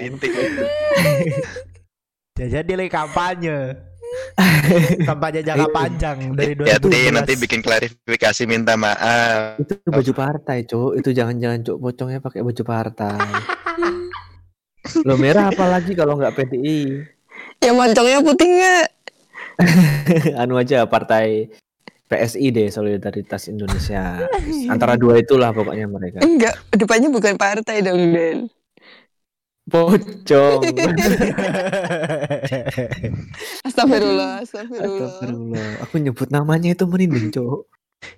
politik. Jajan nilai kampanye. kampanye jangka panjang dari Ya, 2017. nanti, nanti bikin klarifikasi minta maaf. Itu baju partai, Cuk. Itu jangan-jangan Cuk pocongnya pakai baju partai. Lo merah apalagi kalau nggak PDI. Ya moncongnya putih nggak? anu aja partai PSI deh Solidaritas Indonesia. Antara dua itulah pokoknya mereka. Enggak, depannya bukan partai dong, Den. Pocong. Astagfirullah, astagfirullah. Astagfirullah. Aku nyebut namanya itu merinding, Cuk.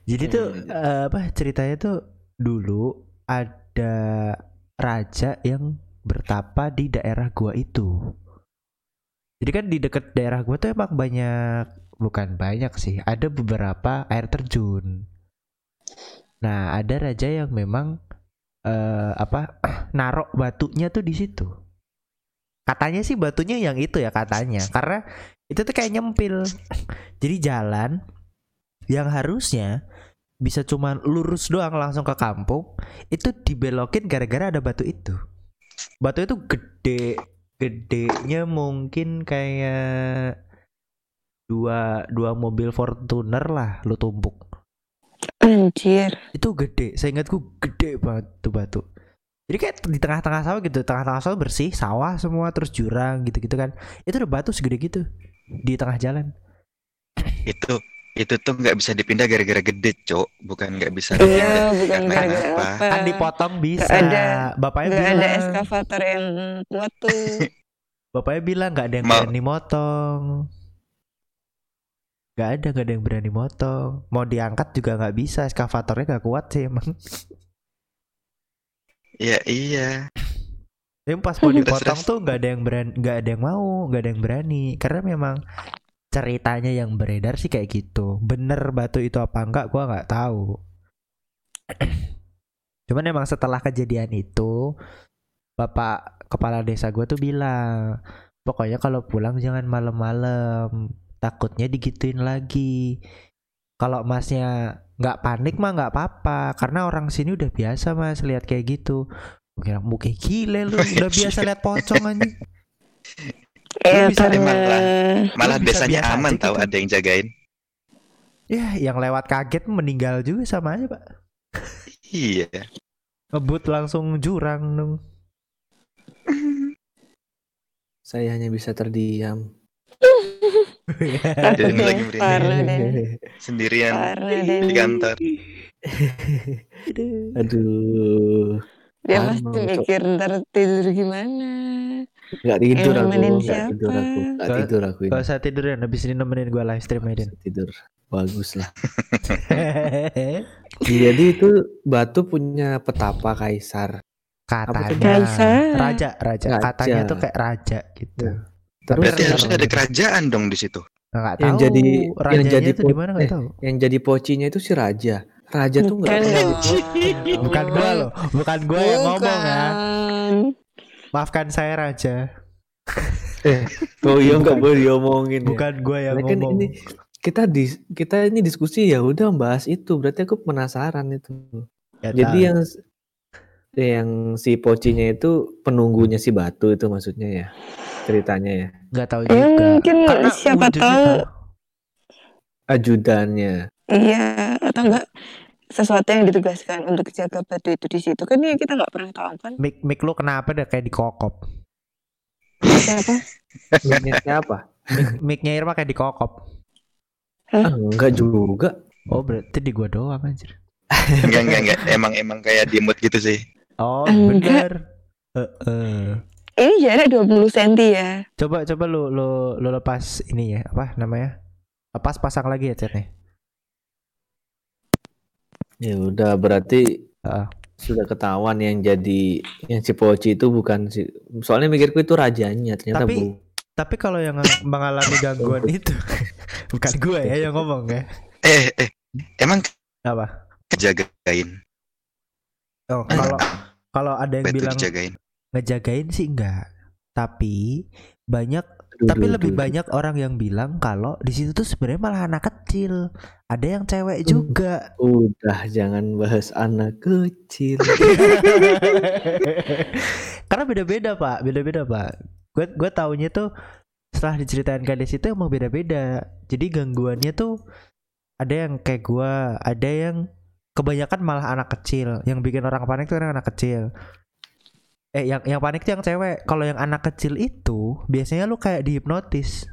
Jadi tuh eh, apa ceritanya tuh dulu ada raja yang bertapa di daerah gua itu. Jadi kan di dekat daerah gua tuh emang banyak bukan banyak sih, ada beberapa air terjun. Nah, ada raja yang memang eh apa narok batunya tuh di situ. Katanya sih batunya yang itu ya katanya, karena itu tuh kayak nyempil. Jadi jalan yang harusnya bisa cuman lurus doang langsung ke kampung itu dibelokin gara-gara ada batu itu batu itu gede gedenya mungkin kayak dua dua mobil Fortuner lah lu tumpuk Anjir. itu gede saya ingatku gede banget tuh batu jadi kayak di tengah-tengah sawah gitu tengah-tengah sawah bersih sawah semua terus jurang gitu-gitu kan itu ada batu segede gitu di tengah jalan Itu itu tuh nggak bisa dipindah gara-gara gede, Cok. Bukan nggak bisa Iya, bukan gara-gara apa? apa. kan dipotong bisa Nggak ada- bapaknya ada bilang eskavator yang kuat tuh. Bapaknya bilang nggak ada yang Mau- berani motong. Gak ada, gak ada yang berani motong. Mau diangkat juga nggak bisa, eskavatornya gak kuat sih emang. Iya, iya. Tapi pas mau dipotong tuh nggak ada yang berani, nggak ada yang mau, nggak ada yang berani. Karena memang ceritanya yang beredar sih kayak gitu. Bener batu itu apa enggak, gua nggak tahu. Cuman emang setelah kejadian itu, bapak kepala desa gue tuh bilang, pokoknya kalau pulang jangan malam-malam, takutnya digituin lagi. Kalau masnya nggak panik mah nggak apa-apa, karena orang sini udah biasa mas lihat kayak gitu. Gue kira muka gile lu, udah biasa lihat pocong aja. Ya bisa karena Malah Lu bisa desanya biasa aman tahu gitu. ada yang jagain. Ya, yang lewat kaget meninggal juga sama aja pak. Iya. Ngebut langsung jurang dong. Saya hanya bisa terdiam. Jadi Aduh, lagi merinding. Sendirian Parah di kantor. Aduh, Dia Parah, pasti mikir ntar tidur gimana. nggak tidur aku, nggak tidur aku, Gak- tidur aku ini. Gak usah tidur ya, habis ini nemenin gue live stream aja. Tidur, bagus lah. Jadi itu batu punya petapa kaisar. Katanya Kaisar. raja, raja, Raja. katanya tuh kayak raja gitu. Ya. Tapi Berarti Terus harusnya ada kerajaan dong di situ. nggak yang tahu jadi- yang rajanya jadi itu di po- mana nggak eh, tahu. yang jadi pocinya itu si raja. Raja tuh nggak Bukan, pernah dong. di- Bukan gua loh, bukan gua yang ngomong ya. Bukan. Maafkan saya raja, Oh iya nggak boleh diomongin. ya. bukan gua yang kan ngomong. ini kita di kita ini diskusi ya udah bahas itu. Berarti aku penasaran itu. Nggak Jadi tahu. yang yang si pocinya itu penunggunya si batu itu maksudnya ya ceritanya ya nggak tahu Ya, juga. mungkin Karena siapa wujudnya- tahu. ajudannya Iya, atau enggak sesuatu yang ditugaskan untuk jaga batu itu di situ kan ya kita nggak pernah tahu kan Mik mik lu kenapa deh kayak dikokop? siapa Miliknya siapa Miknya Irma kayak dikokop. ah, enggak juga Oh berarti di gua doang anjir. Enggak, enggak, enggak. Emang emang kayak di mood gitu sih. Oh Enggak. bener. Heeh. ini jarak 20 cm ya Coba coba lu lu lu lepas ini ya apa namanya? Lepas pasang lagi ya chatnya. ya udah berarti Heeh. sudah ketahuan yang jadi yang si poci itu bukan si soalnya mikirku itu rajanya ternyata Tapi- bu Tapi kalau yang mengalami gangguan itu bukan gue ya yang ngomong ya. Eh, eh. Emang Apa? jagain. Oh, kalau kalau ada yang Batu bilang dijagain. ngejagain sih enggak. Tapi banyak Aduh, Tapi aduh, lebih aduh. banyak orang yang bilang kalau di situ tuh sebenarnya malah anak kecil. Ada yang cewek Hmm. juga. Udah jangan bahas anak kecil. Karena beda-beda pak, beda-beda pak. Gue gue taunya tuh setelah diceritain kades itu emang beda-beda. Jadi gangguannya tuh ada yang kayak gue, ada yang kebanyakan malah anak kecil. Yang bikin orang panik tuh kan anak kecil. Eh yang yang panik tuh yang cewek. Kalau yang anak kecil itu biasanya lu kayak dihipnotis.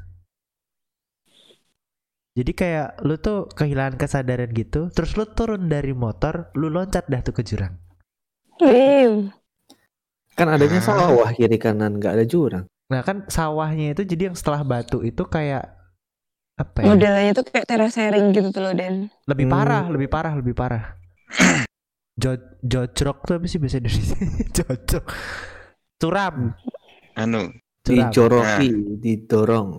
Jadi kayak lu tuh kehilangan kesadaran gitu, terus lu turun dari motor, lu loncat dah tuh ke jurang. Wih, Kan adanya Ah. sawah kiri kanan nggak ada jurang. Nah kan sawahnya itu jadi yang setelah batu itu kayak apa ya? modelnya tuh kayak terasering gitu tuh loh Den. Lebih Hmm. parah, lebih parah, lebih parah. Jo jojrok tuh apa sih bahasa Indonesia? Jojrok. Curam, Anu, curam. Dijoroki, didorong.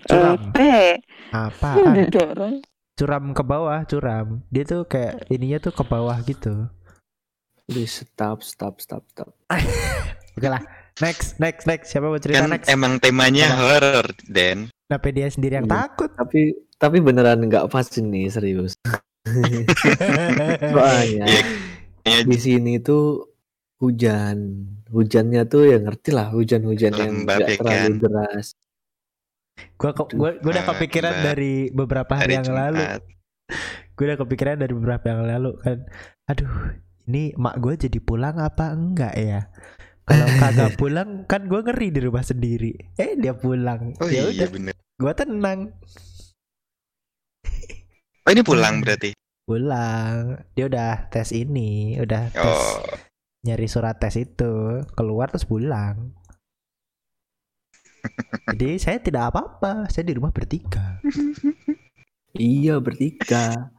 Curam. Eh, Apaan? didorong. Curam ke bawah, curam. Dia tuh kayak ininya tuh ke bawah gitu. Please stop, stop, stop, stop. Oke lah. Next, next, next. Siapa mau cerita kan next? emang temanya Coba. horror, Den. Kenapa dia sendiri yang Iya. takut? Tapi tapi beneran nggak pas ini serius. Soalnya Iya, Ya, di sini tuh hujan, hujannya tuh ya ngerti lah hujan-hujan yang nggak ya terlalu kan? deras. gua, gua, gua udah Ah, kepikiran Mbak. dari beberapa hari Hari yang lalu. Jumat. gue udah kepikiran dari beberapa yang lalu kan aduh ini mak gue jadi pulang apa enggak ya kalau kagak pulang kan gue ngeri di rumah sendiri. Eh dia pulang. Oh ya iya udah bener. gue tenang. Oh ini pulang berarti. pulang. Dia udah tes ini udah tes Oh, nyari surat tes itu. Keluar terus pulang. Jadi saya tidak apa-apa. Saya di rumah bertiga. Iya bertiga.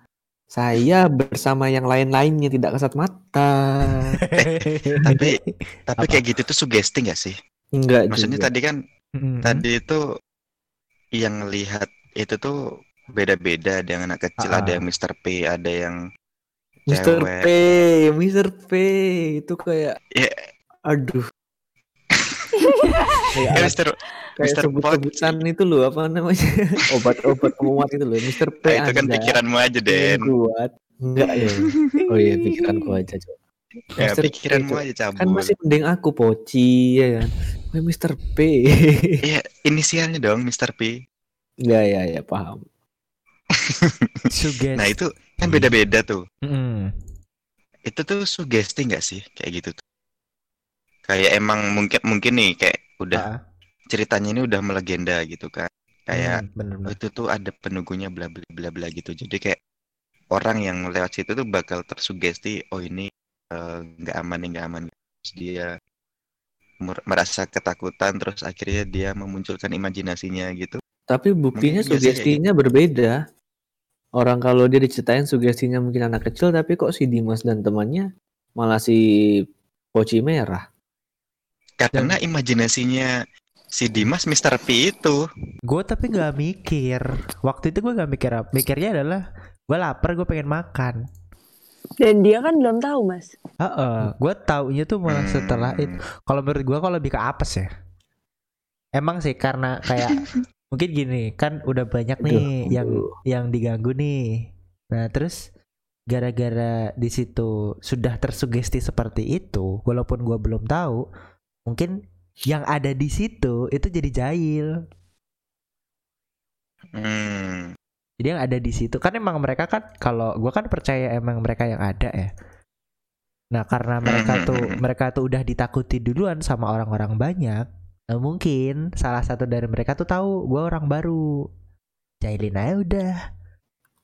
Saya bersama yang lain-lainnya tidak kasat mata. tapi tapi Apa? kayak gitu tuh sugesti gak sih? Enggak Maksudnya juga. tadi kan Mm-mm. tadi itu yang lihat itu tuh beda-beda ada yang anak kecil Ah. ada yang Mr. P ada yang Mr. cewek. P, Mr. P itu kayak Ya. aduh. Ya, kayak Mr. sebut-sebutan itu loh apa namanya obat-obat penguat itu loh Mr. P Nah, itu kan pikiranmu aja Den kuat enggak ya oh iya pikiranku aja coba ya, Mr. P, pikiranmu Cok. aja cabul kan masih mending aku poci ya kan Wah, Mr. P Iya inisialnya dong Mr. P ya ya ya paham nah itu kan beda-beda tuh Mm-mm. itu tuh sugesti nggak sih kayak gitu tuh kayak emang mungkin mungkin nih kayak udah Ah, ceritanya ini udah melegenda gitu kan. Kayak mm, bener-bener. oh, itu tuh ada penunggunya bla bla bla bla gitu. Jadi kayak orang yang lewat situ tuh bakal tersugesti oh ini eh, nggak aman nih nggak aman. Terus dia mer- merasa ketakutan terus akhirnya dia memunculkan imajinasinya gitu. Tapi buktinya Mungkin sugestinya berbeda. Orang kalau dia diceritain sugestinya mungkin anak kecil tapi kok si Dimas dan temannya malah si poci merah karena imajinasinya si Dimas Mr. P itu Gue tapi nggak mikir. Waktu itu gue nggak mikir apa. Mikirnya adalah gue lapar, gue pengen makan. Dan dia kan belum tahu mas. Heeh, gue taunya tuh malah setelah itu. Hmm, Kalau menurut gue kalau lebih ke apes ya. Emang sih karena kayak mungkin gini kan udah banyak nih Aduh. yang yang diganggu nih. Nah terus gara-gara di situ sudah tersugesti seperti itu, walaupun gue belum tahu, mungkin yang ada di situ itu jadi jahil. hmm. Jadi yang ada di situ kan emang mereka kan kalau gua kan percaya emang mereka yang ada ya. Nah karena mereka tuh mereka tuh udah ditakuti duluan sama orang-orang banyak, nah, mungkin salah satu dari mereka tuh tahu gua orang baru. Jahilin aja udah.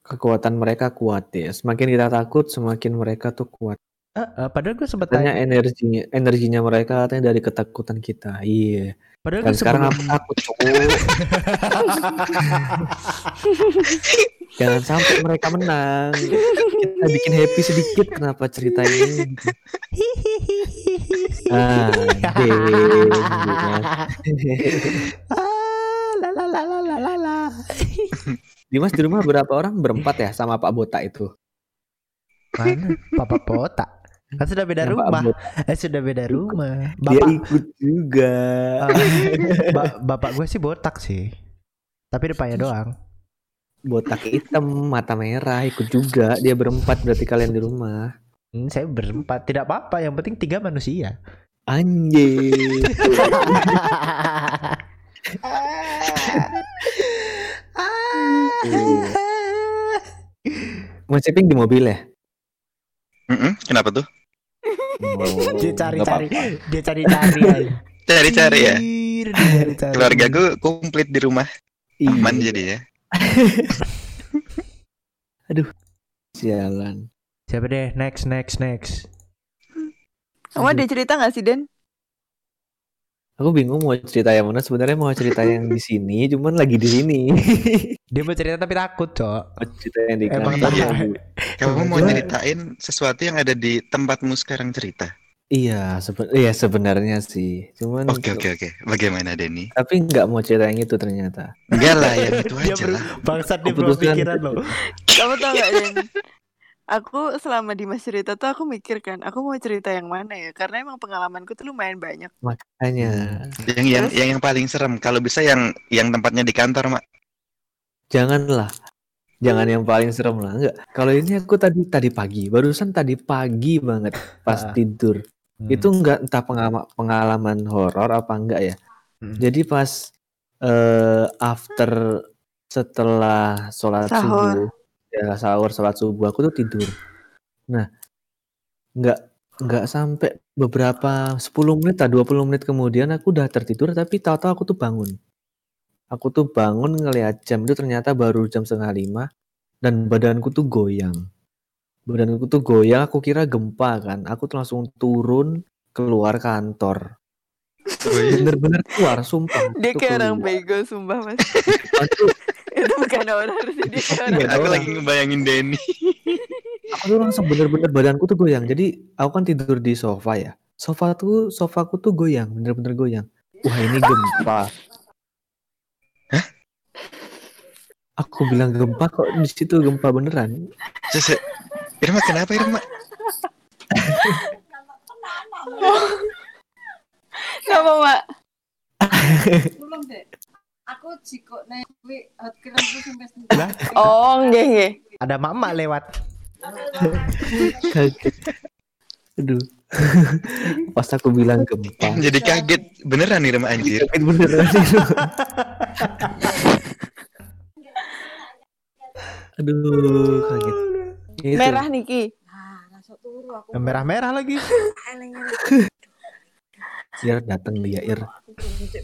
kekuatan mereka kuat ya semakin kita takut semakin mereka tuh kuat Eh, eh, padahal gue Katanya tanya. energinya energinya mereka katanya dari ketakutan kita. Iya. Padahal Dan sekarang aku takut. Jangan sampai mereka menang. Kita bikin happy sedikit kenapa cerita ini. Ah, ding, Dimas. ah, la la la la la la. Dimas di rumah berapa orang? Berempat ya sama Pak Botak itu. Mana? Papa Pota. Kan sudah beda rumah. Eh sudah beda rumah. Dia Bapak ikut juga. eh, ba- bapak gue sih botak sih. Tapi depannya doang. Botak hitam, mata merah, ikut juga. Dia berempat berarti kalian di rumah. Hmm, saya berempat tidak apa-apa. Yang penting tiga manusia. Anjir. Mas Iping di mobil ya? Mm-mm, kenapa tuh? Oh, dia cari-cari, dia cari-cari. aja. Cari-cari ya. Keluarga gue komplit di rumah. Iya, Aman jadi ya. Sialan. Siapa deh? Next, next, next. Kamu ada cerita gak sih Den? Aku bingung mau cerita yang mana. Sebenarnya mau cerita yang di sini, cuman lagi di sini. Dia mau cerita tapi takut, cok. Mau cerita yang di Emang kantor. iya. Kamu mau ceritain sesuatu yang ada di tempatmu sekarang cerita? Iya, seben iya sebenarnya sih. Cuman Oke oke oke. Bagaimana Denny? tapi nggak mau cerita yang itu ternyata. Enggak lah yang itu aja lah. bangsat dia belum Keputusan- pikiran loh. Kamu tau gak Den? Aku selama di Mas cerita tuh aku mikir kan, aku mau cerita yang mana ya? Karena emang pengalamanku tuh lumayan banyak. Makanya Yang yang yang yang paling serem kalau bisa yang yang tempatnya di kantor, Mak. janganlah. Jangan yang paling serem lah. Enggak. Kalau ini aku tadi tadi pagi, barusan tadi pagi banget pas Ah. tidur. Hmm. Itu enggak entah pengalaman pengalaman horor apa enggak ya. Hmm. Jadi pas eh after setelah sholat Sahur. subuh, ya sahur sholat subuh aku tuh tidur. Nah, nggak nggak sampai beberapa 10 menit atau 20 menit kemudian aku udah tertidur tapi tahu-tahu aku tuh bangun. Aku tuh bangun ngelihat jam itu ternyata baru jam setengah lima dan badanku tuh goyang. Badanku tuh goyang, aku kira gempa kan. Aku tuh langsung turun keluar kantor. Bener-bener keluar, sumpah. Dia kayak orang bego sumpah Mas. Itu bukan horor sih dia kayak orang Iya, Aku orang. lagi ngebayangin Denny. aku tuh langsung bener-bener badanku tuh goyang. Jadi aku kan tidur di sofa ya. Sofa tuh, sofaku tuh goyang, bener-bener goyang. Wah ini gempa. Aku bilang gempa kok di situ gempa beneran. Irma kenapa Irma? Kenapa Mak? Belum deh aku jiko nih kuwi hot cream ku sampai Lah, Oh nggih nggih. ada mama lewat. Kaget. Aduh. Pas aku bilang gempa. Jadi kaget beneran Irma anjir. Kaget beneran. Aduh, kaget. Itu. Merah Niki. nah langsung turu aku Merah-merah lagi. Ir datang dia, Ir. Poci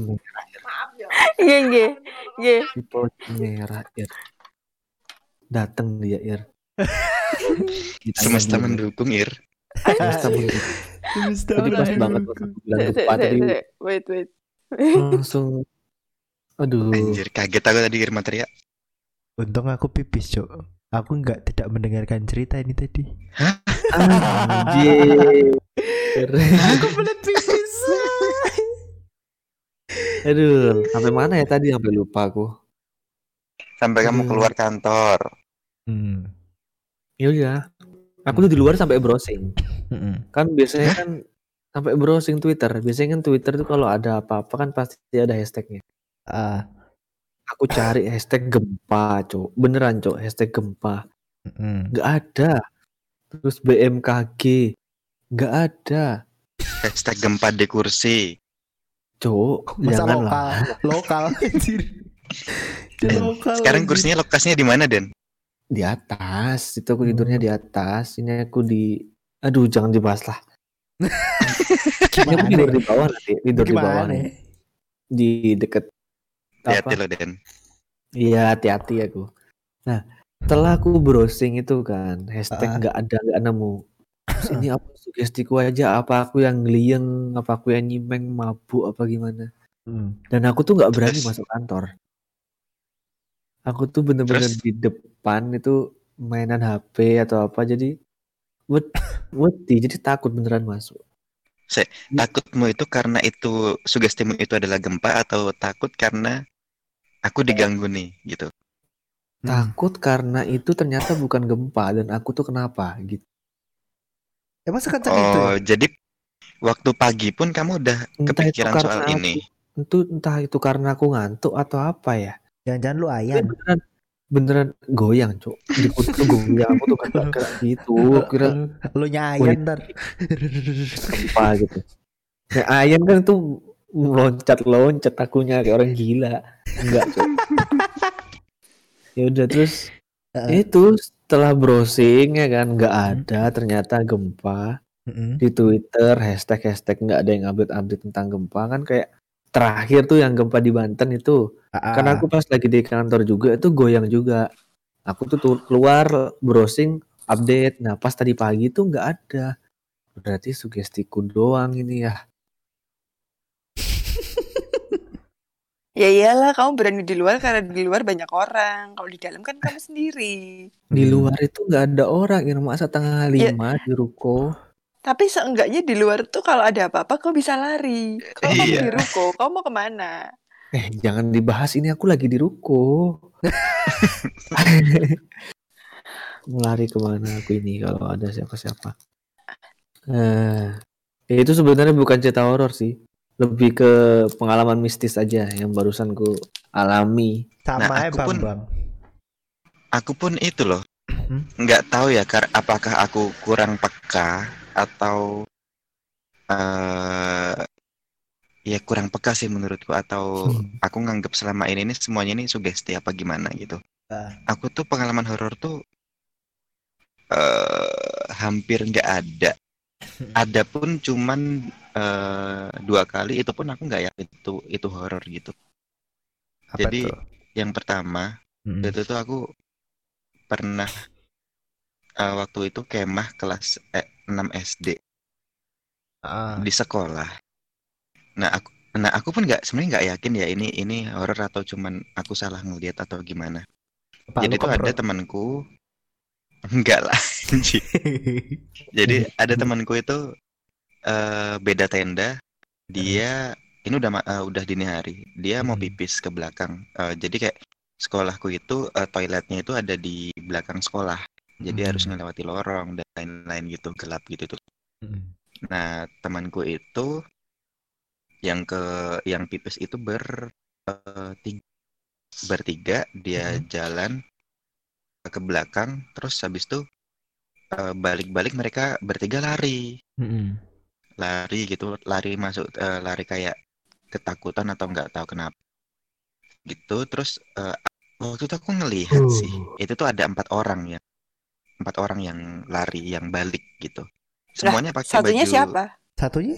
merah, maaf ya Nggih nggih. Nggih. Ir. Poci merah, Ir. Datang dia, Ir. Semesta mendukung Ir. Semesta mendukung. Tadi pas banget bilang sek, tadi. Wait wait. langsung aduh Anjir kaget aku tadi Irma teriak. Untung aku pipis, Cok. Aku nggak tidak mendengarkan cerita ini tadi. anjir Aku belet pipis. aduh sampai mana ya tadi sampai lupa aku Sampai kamu Aduh. keluar kantor. Hmm. ya udah aku tuh di luar sampai browsing Mm-mm. kan biasanya kan sampai browsing Twitter biasanya kan Twitter tuh kalau ada apa-apa kan pasti ada hashtagnya Ah, aku cari hashtag gempa cok beneran cok hashtag gempa mm-mm. nggak ada terus BMKG nggak ada Hashtag gempa di kursi. Masa jangan lokal, lah lokal anjir. Lokal, Sekarang anjir. kursinya lokasinya di mana Den? di atas itu aku tidurnya di atas ini aku di aduh jangan dibahas lah ini aku tidur di bawah nanti tidur di bawah nih. di deket Hati-hati lo Den. iya hati-hati aku nah setelah aku browsing itu kan hashtag Ah. nggak ada nggak nemu Terus ini apa sugestiku aja apa aku yang ngelieng apa aku yang nyimeng mabuk apa gimana Hmm. dan aku tuh nggak berani Terus? masuk kantor aku tuh bener-bener di depan itu mainan HP atau apa jadi wed wedi jadi takut beneran masuk Takutmu itu karena itu sugestimu itu adalah gempa atau takut karena aku diganggu nih gitu. takut karena itu ternyata bukan gempa dan aku tuh kenapa gitu. Emang sekencang itu ya? Oh, jadi waktu pagi pun kamu udah Entah itu kepikiran karena soal aku- ini. Itu entah itu karena aku ngantuk atau apa ya. Jangan-jangan lu ayan. beneran beneran goyang, Cuk. Di tuh goyang, aku tuh kayak gitu. Kira Lu nyayan ntar. apa gitu. Nah, Ayan kan tuh loncat-loncat akunya kayak orang gila. Enggak, Cuk. ya udah terus Heeh. itu setelah browsing ya kan nggak ada ternyata gempa Mm-mm. di Twitter hashtag hashtag nggak ada yang update update tentang gempa. Kan kayak terakhir tuh yang gempa di Banten itu. Ah, karena aku pas lagi di kantor juga itu goyang juga. Aku tuh tuh keluar browsing update. Nah pas tadi pagi tuh nggak ada. Berarti sugestiku doang ini ya Ya iyalah, kamu berani di luar karena di luar banyak orang. Kalau di dalam kan kamu sendiri. di Hmm. luar itu nggak ada orang yang masa tengah Ya. lima di ruko Tapi seenggaknya di luar tuh kalau ada apa-apa kau bisa lari. Kamu Iya. di ruko, kau mau ke mana? eh jangan dibahas ini aku lagi di ruko mau lari ke mana aku ini kalau ada siapa-siapa eh ya itu sebenarnya bukan cerita horor sih lebih ke pengalaman mistis aja yang barusan ku alami Sama Nah, ya aku pun- Bambang. Aku pun itu loh, Hmm? nggak tahu ya kar apakah aku kurang peka atau eh ya kurang peka sih menurutku atau Hmm. aku nganggap selama ini nih semuanya ini sugesti apa gimana gitu. Ah. Aku tuh pengalaman horor tuh eh hampir nggak ada. Ada pun cuman eh, dua kali itu pun aku nggak yakin itu itu horor gitu. Apa Jadi tuh? yang pertama Mm-mm. itu tuh aku pernah eh, waktu itu kemah kelas eh, 6 SD Ah. di sekolah. Nah aku nah aku pun nggak sebenarnya nggak yakin ya ini ini horor atau cuman aku salah ngeliat atau gimana. Apa, Jadi tuh ada temanku enggak lah. Jadi ada temanku itu eh, beda tenda. Dia ini udah eh, udah dini hari. Dia mau Hmm. pipis ke belakang. Eh, jadi kayak sekolahku itu eh, toiletnya itu ada di belakang sekolah. Jadi harus Hmm. melewati lorong dan lain-lain gitu gelap gitu tuh. Mm. Nah temanku itu yang ke yang pipis itu ber eh, tiga, bertiga dia jalan ke belakang terus habis itu eh, balik-balik mereka bertiga lari Mm-mm. lari gitu lari masuk eh, lari kayak ketakutan atau nggak tahu kenapa gitu terus eh, waktu itu aku ngelihat Uh. sih itu tuh ada empat orang ya empat orang yang lari yang balik gitu semuanya pakai Satunya baju siapa? Satunya?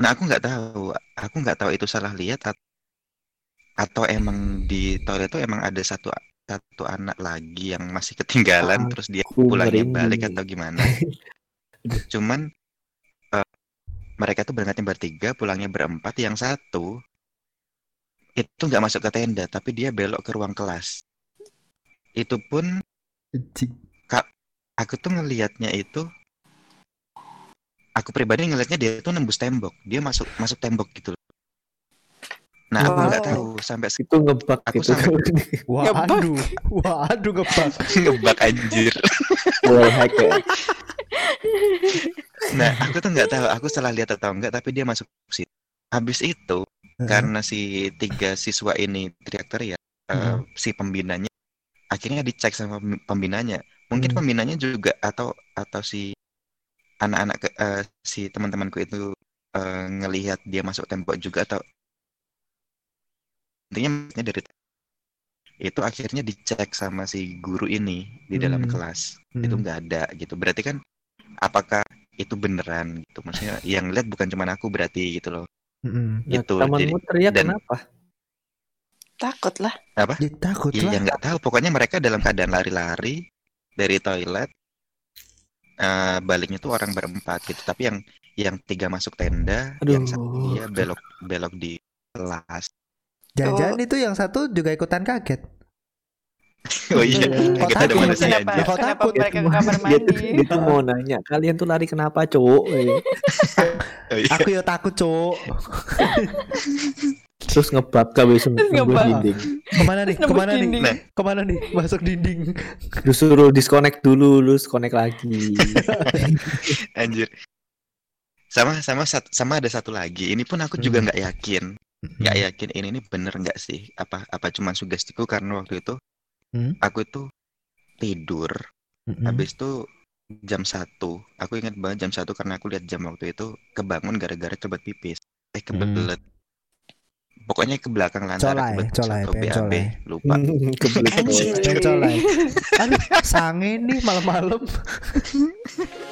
nah aku nggak tahu aku nggak tahu itu salah lihat at- atau emang di toilet itu emang ada satu satu anak lagi yang masih ketinggalan terus dia Aku pulangnya merinding balik atau gimana. Cuman eh, mereka tuh berangkatnya bertiga pulangnya berempat yang satu itu nggak masuk ke tenda tapi dia belok ke ruang kelas. Itu pun Anjing. aku tuh ngelihatnya itu aku pribadi ngelihatnya dia tuh nembus tembok. Dia masuk masuk tembok gitu loh nah aku nggak Wow. tahu sampai se- itu ngebak Aku gitu sampai- Waduh. Waduh ngebak. ngebak anjir wall hack ya nah aku tuh nggak tahu aku salah lihat atau enggak tapi dia masuk situ habis itu karena si tiga siswa ini teriak-teriak eh, Hmm. si pembinanya akhirnya dicek sama pem- pembinanya mungkin Hmm. pembinanya juga atau atau si anak-anak eh, si teman-temanku itu eh, ngelihat dia masuk tembok juga atau intinya maksudnya dari itu akhirnya dicek sama si guru ini di dalam Hmm. kelas itu Hmm. nggak ada gitu berarti kan apakah itu beneran gitu maksudnya yang lihat bukan cuma aku berarti gitu loh Mm-mm. Nah, Itu, temanmu teriak dan- kenapa Takut lah. Dia takut Iya lah. nggak tahu. Pokoknya mereka dalam keadaan lari-lari dari toilet. eh baliknya tuh orang berempat gitu. Tapi yang yang tiga masuk tenda, yang satu Aduh. dia belok belok di kelas. Jangan-jangan Oh. itu yang satu juga ikutan kaget. Oh iya, Kok kita ada takut? manusia Kenapa. Kok kenapa takut? mereka ke Dia kamar tuh- mandi? dia tuh mau nanya kalian tuh lari kenapa cowok Oh, iya. Aku ya takut, Cuk. terus bisa Terus nembus dinding Ke mana nih? Ke mana nih? Nah. Ke mana nih? Masuk dinding. disuruh disconnect dulu lu connect lagi Anjir. Sama sama sama ada satu lagi. Ini pun aku juga Hmm. nggak yakin. Nggak yakin ini ini bener nggak sih? Apa apa cuma sugestiku karena waktu itu Hmm. aku tuh tidur. Mm-mm. Habis itu jam satu Aku ingat banget jam satu karena aku lihat jam waktu itu kebangun gara-gara kebelet pipis. Eh kebelet. Pokoknya ke belakang lantaran Colai, kebelet colai, atau pengen BAB, colai. lupa. Kebelet Anjir. colek. Pengen colai. Aduh, sange nih malam-malam.